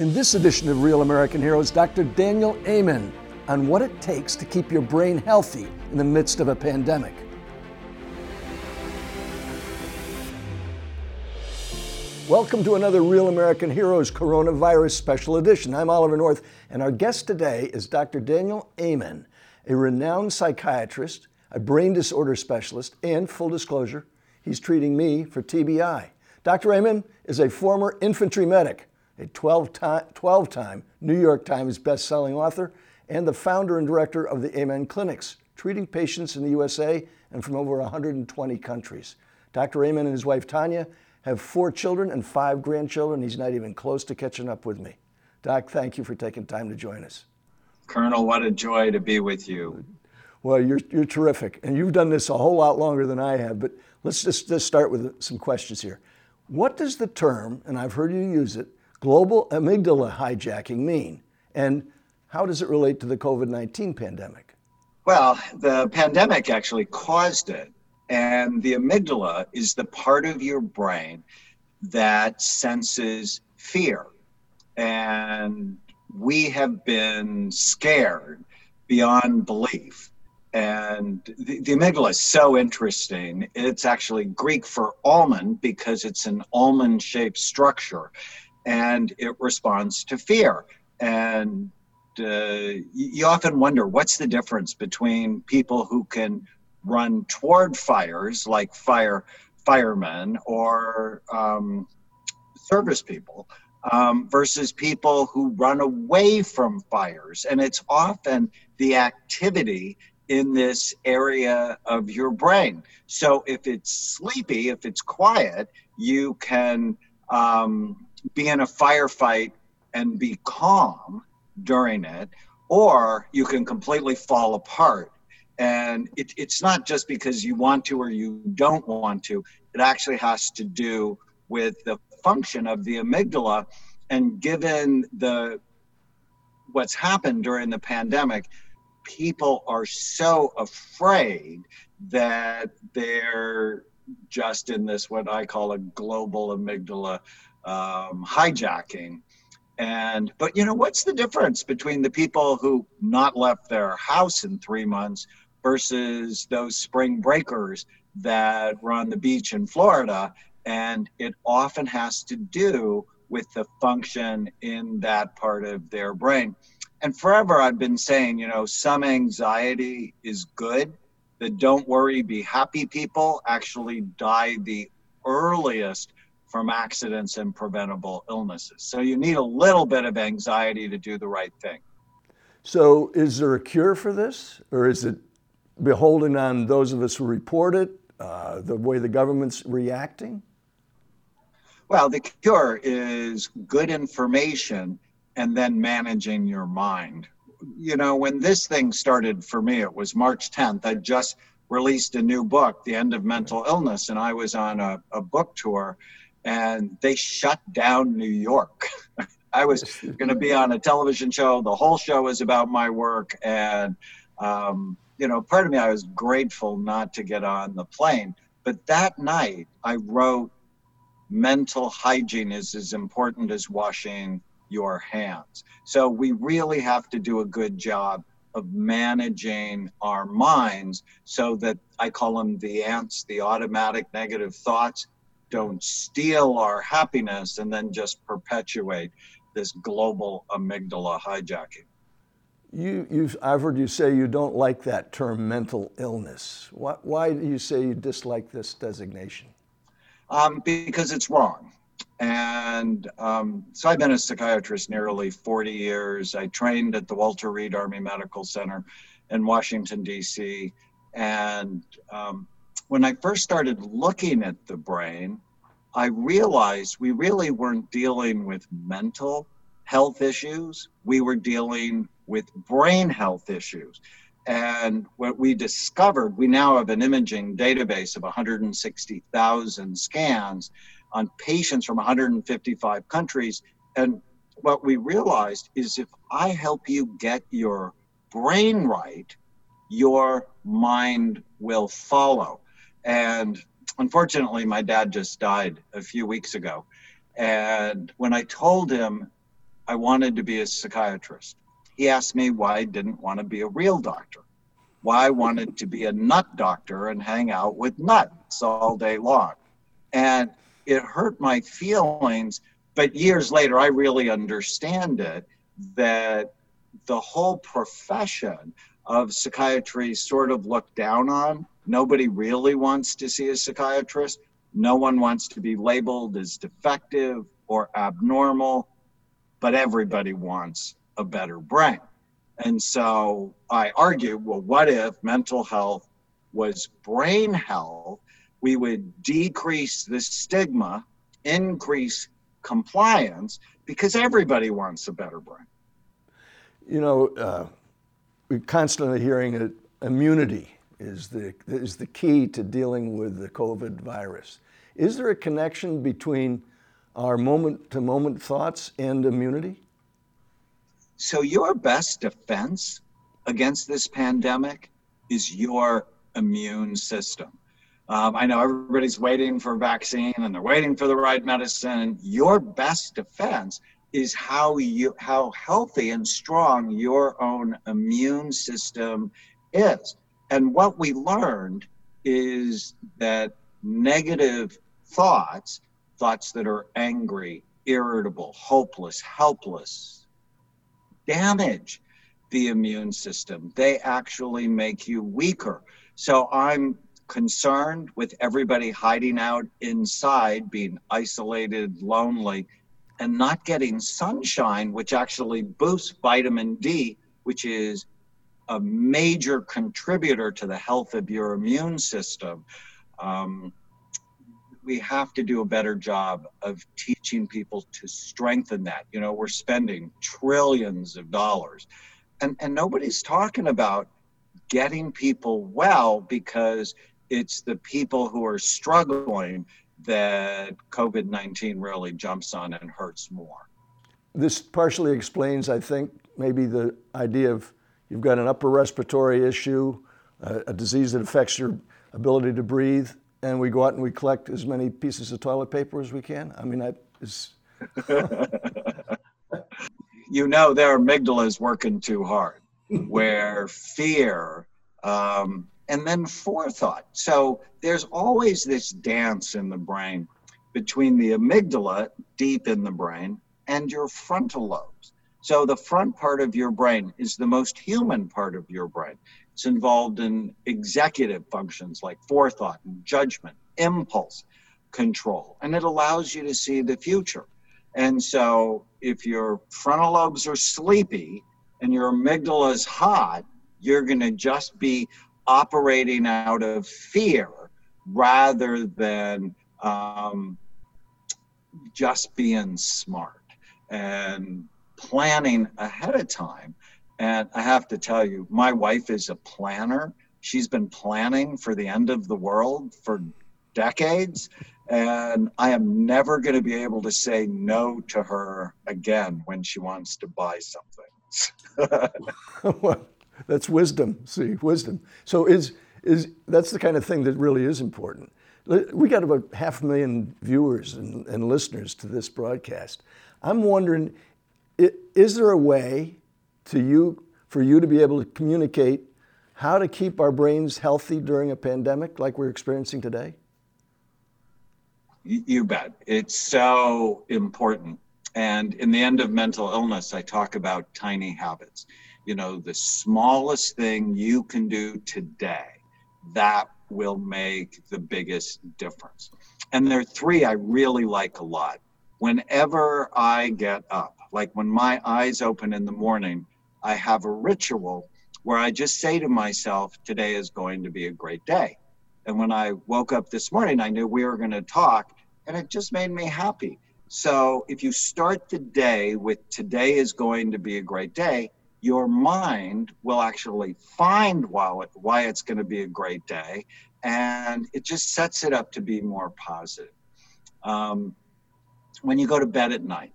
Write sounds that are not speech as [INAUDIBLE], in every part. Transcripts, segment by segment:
In this edition of Real American Heroes, Dr. Daniel Amen on what it takes to keep your brain healthy in the midst of a pandemic. Welcome to another Real American Heroes Coronavirus Special Edition. I'm Oliver North, and our guest today is Dr. Daniel Amen, a renowned psychiatrist, a brain disorder specialist, and full disclosure, he's treating me for TBI. Dr. Amen is a former infantry medic, a 12 time, 12 time New York Times best-selling author, and the founder and director of the Amen Clinics, treating patients in the USA and from over 120 countries. Dr. Amen and his wife Tana have four children and five grandchildren. He's not even close to catching up with me. Doc, thank you for taking time to join us. Colonel, what a joy to be with you. Well, you're, you're terrific. And you've done this a whole lot longer than I have, but let's just, just start with some questions here. What does the term, and I've heard you use it, global amygdala hijacking mean? And how does it relate to the COVID 19 pandemic? Well, the pandemic actually caused it. And the amygdala is the part of your brain that senses fear. And we have been scared beyond belief. And the, the, amygdala is so interesting. It's actually Greek for almond because it's an almond shaped structure and it responds to fear. And uh, you often wonder what's the difference between people who can run toward fires like fire firemen or um, service people um, versus people who run away from fires and it's often the activity in this area of your brain so if it's sleepy if it's quiet you can um, be in a firefight and be calm during it or you can completely fall apart. And it, it's not just because you want to or you don't want to. It actually has to do with the function of the amygdala. And given the what's happened during the pandemic people are so afraid that they're just in this what i call a global amygdala um, hijacking and but you know what's the difference between the people who not left their house in three months versus those spring breakers that were on the beach in Florida. And it often has to do with the function in that part of their brain. And forever I've been saying, you know, some anxiety is good. The don't worry, be happy people actually die the earliest from accidents and preventable illnesses. So you need a little bit of anxiety to do the right thing. So is there a cure for this or is it beholden on those of us who report it, uh, the way the government's reacting? Well, the cure is good information and then managing your mind. You know, when this thing started for me, it was March 10th. I just released a new book, The End of Mental Illness, and I was on a, a book tour and they shut down New York. [LAUGHS] I was going to be on a television show. The whole show was about my work. And um, you know, part of me, I was grateful not to get on the plane. But that night, I wrote, mental hygiene is as important as washing your hands. So we really have to do a good job of managing our minds so that I call them the ants, the automatic negative thoughts don't steal our happiness and then just perpetuate this global amygdala hijacking. You, you've, I've heard you say you don't like that term mental illness. Why, why do you say you dislike this designation? Um, because it's wrong. And um, so I've been a psychiatrist nearly 40 years. I trained at the Walter Reed Army Medical Center in Washington, D.C. And um, when I first started looking at the brain, I realized we really weren't dealing with mental health issues. We were dealing with brain health issues. And what we discovered, we now have an imaging database of 160,000 scans on patients from 155 countries. And what we realized is if I help you get your brain right, your mind will follow. And unfortunately, my dad just died a few weeks ago. And when I told him I wanted to be a psychiatrist. He asked me why I didn't want to be a real doctor, why I wanted to be a nut doctor and hang out with nuts all day long. And it hurt my feelings. But years later, I really understand it that the whole profession of psychiatry sort of looked down on. Nobody really wants to see a psychiatrist. No one wants to be labeled as defective or abnormal, but everybody wants a better brain. And so I argue well, what if mental health was brain health? We would decrease the stigma, increase compliance, because everybody wants a better brain. You know, uh, we're constantly hearing immunity is the, is the key to dealing with the COVID virus. Is there a connection between our moment to moment thoughts and immunity? So, your best defense against this pandemic is your immune system. Um, I know everybody's waiting for a vaccine and they're waiting for the right medicine. Your best defense is how you how healthy and strong your own immune system is. And what we learned is that negative thoughts, thoughts that are angry, irritable, hopeless, helpless, damage the immune system. They actually make you weaker. So I'm concerned with everybody hiding out inside, being isolated, lonely and not getting sunshine, which actually boosts vitamin D, which is a major contributor to the health of your immune system. Um, we have to do a better job of teaching people to strengthen that. You know, we're spending trillions of dollars, and, and nobody's talking about getting people well because it's the people who are struggling that COVID 19 really jumps on and hurts more. This partially explains, I think, maybe the idea of you've got an upper respiratory issue, uh, a disease that affects your ability to breathe, and we go out and we collect as many pieces of toilet paper as we can. I mean, that is. [LAUGHS] you know, their amygdala is working too hard, where fear, um, and then forethought. So there's always this dance in the brain between the amygdala deep in the brain and your frontal lobes. So the front part of your brain is the most human part of your brain. It's involved in executive functions like forethought and judgment, impulse control, and it allows you to see the future. And so if your frontal lobes are sleepy and your amygdala is hot, you're going to just be operating out of fear rather than um, just being smart and planning ahead of time. And I have to tell you, my wife is a planner. She's been planning for the end of the world for decades. And I am never going to be able to say no to her again when she wants to buy something. [LAUGHS] That's wisdom. See, wisdom. So is is that's the kind of thing that really is important. We got about half a million viewers and, and listeners to this broadcast. I'm wondering, is there a way to you for you to be able to communicate how to keep our brains healthy during a pandemic like we're experiencing today? You bet. It's so important. And in the end of mental illness, I talk about tiny habits you know, the smallest thing you can do today, that will make the biggest difference. And there are three I really like a lot. Whenever I get up, like when my eyes open in the morning, I have a ritual where I just say to myself, today is going to be a great day. And when I woke up this morning, I knew we were going to talk, and it just made me happy. So if you start the day with today is going to be a great day, your mind will actually find why, it's going to be a great day and it just sets it up to be more positive. Um, when you go to bed at night,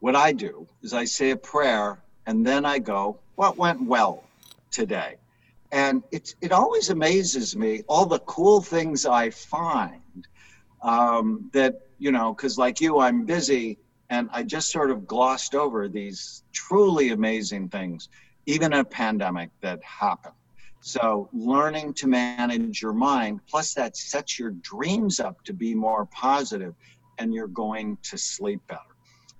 what I do is I say a prayer and then I go, What went well today? And it, it always amazes me all the cool things I find um, that, you know, because like you, I'm busy And I just sort of glossed over these truly amazing things, even a pandemic that happened. So, learning to manage your mind, plus that sets your dreams up to be more positive, and you're going to sleep better.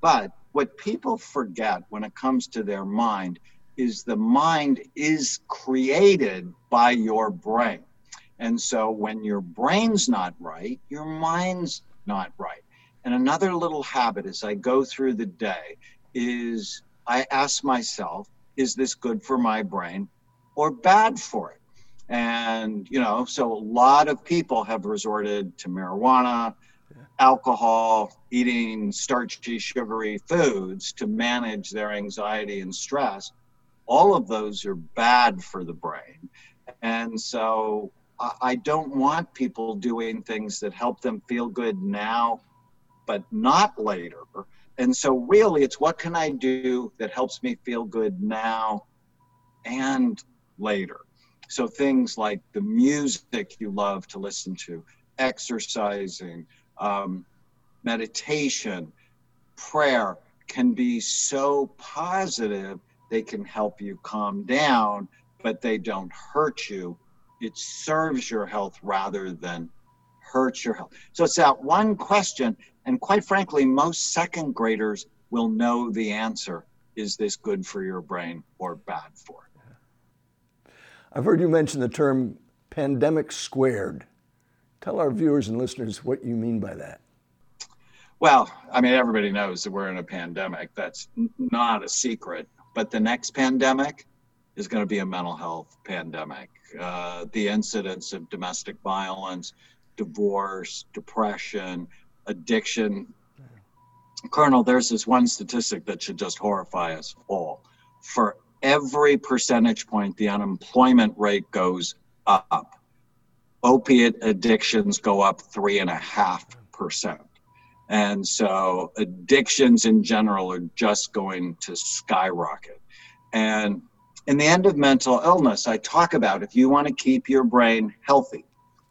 But what people forget when it comes to their mind is the mind is created by your brain. And so when your brain's not right, your mind's not right. And another little habit as I go through the day is I ask myself, is this good for my brain or bad for it? And, you know, so a lot of people have resorted to marijuana, alcohol, eating starchy, sugary foods to manage their anxiety and stress. All of those are bad for the brain. And so I don't want people doing things that help them feel good now, but not later. And so, really, it's what can I do that helps me feel good now and later? So, things like the music you love to listen to, exercising, um, meditation, prayer can be so positive, they can help you calm down, but they don't hurt you. It serves your health rather than hurts your health. So it's that one question. And quite frankly, most second graders will know the answer is this good for your brain or bad for it? I've heard you mention the term pandemic squared. Tell our viewers and listeners what you mean by that. Well, I mean, everybody knows that we're in a pandemic. That's not a secret. But the next pandemic is going to be a mental health pandemic. Uh, the incidence of domestic violence, divorce, depression, addiction. Colonel, there's this one statistic that should just horrify us all. For every percentage point, the unemployment rate goes up opiate addictions go up three and a half percent. And so addictions in general are just going to skyrocket. And in the end of mental illness, I talk about if you want to keep your brain healthy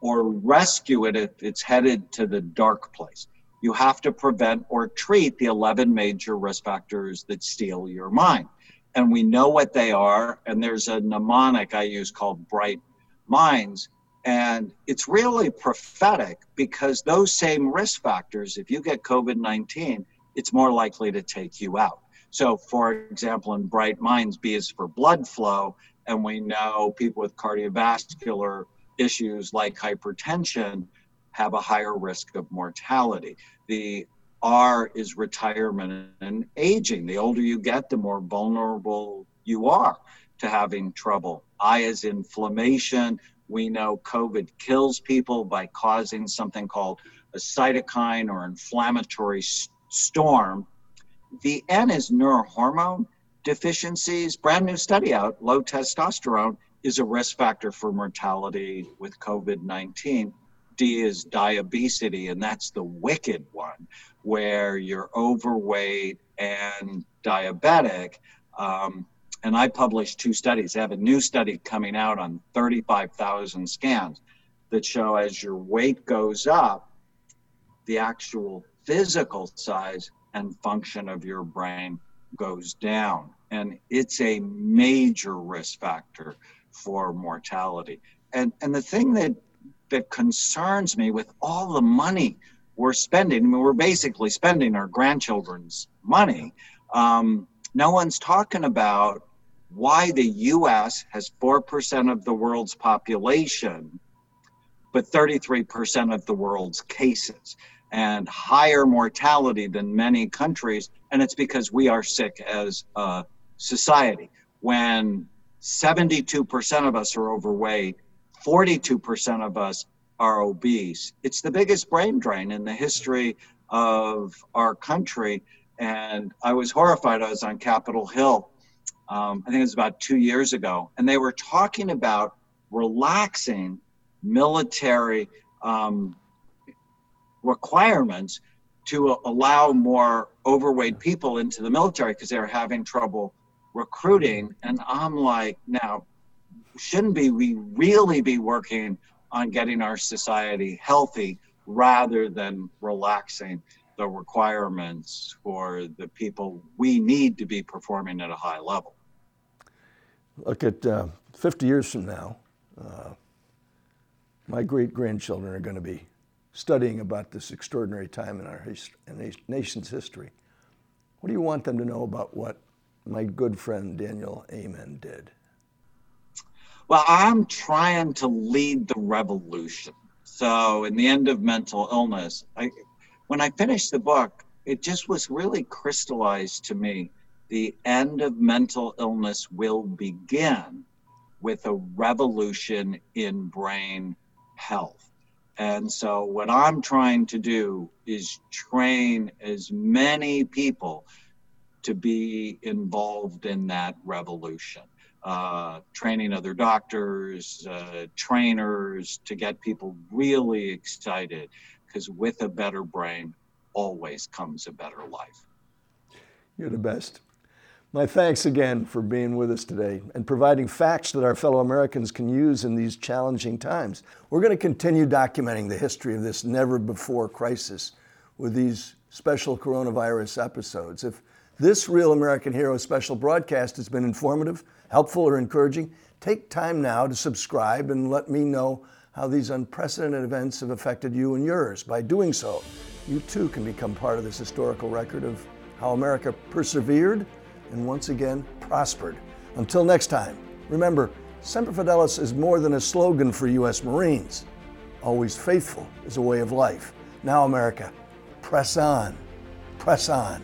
or rescue it if it's headed to the dark place, you have to prevent or treat the 11 major risk factors that steal your mind. And we know what they are. And there's a mnemonic I use called Bright Minds and it's really prophetic because those same risk factors, if you get COVID 19, it's more likely to take you out. So, for example, in Bright Minds, B is for blood flow, and we know people with cardiovascular issues like hypertension have a higher risk of mortality. The R is retirement and aging. The older you get, the more vulnerable you are to having trouble. I is inflammation, we know COVID kills people by causing something called a cytokine or inflammatory storm. The N is neurohormone deficiencies. Brand new study out low testosterone is a risk factor for mortality with COVID 19. D is diabetes, and that's the wicked one where you're overweight and diabetic. Um, and I published two studies. I have a new study coming out on 35,000 scans that show as your weight goes up, the actual physical size and function of your brain goes down. And it's a major risk factor for mortality. And, and the thing that, that concerns me with all the money we're spending, I mean, we're basically spending our grandchildren's money. Um, no one's talking about why the US has 4% of the world's population, but 33% of the world's cases and higher mortality than many countries. And it's because we are sick as a society. When 72% of us are overweight, 42% of us are obese. It's the biggest brain drain in the history of our country. And I was horrified. I was on Capitol Hill um, I think it was about two years ago, and they were talking about relaxing military um, requirements to allow more overweight people into the military because they were having trouble recruiting. And I'm like, now, shouldn't be we really be working on getting our society healthy rather than relaxing the requirements for the people we need to be performing at a high level. Look at uh, 50 years from now, uh, my great grandchildren are going to be studying about this extraordinary time in our his- in nation's history. What do you want them to know about what my good friend Daniel Amen did? Well, I'm trying to lead the revolution. So, in the end of mental illness, I, when I finished the book, it just was really crystallized to me. The end of mental illness will begin with a revolution in brain health. And so, what I'm trying to do is train as many people to be involved in that revolution. Uh, training other doctors, uh, trainers to get people really excited because with a better brain always comes a better life. You're the best. My thanks again for being with us today and providing facts that our fellow Americans can use in these challenging times. We're going to continue documenting the history of this never before crisis with these special coronavirus episodes. If this Real American Hero special broadcast has been informative, helpful, or encouraging, take time now to subscribe and let me know how these unprecedented events have affected you and yours. By doing so, you too can become part of this historical record of how America persevered and once again prospered. Until next time, remember, Semper Fidelis is more than a slogan for U.S. Marines. Always faithful is a way of life. Now, America, press on, press on.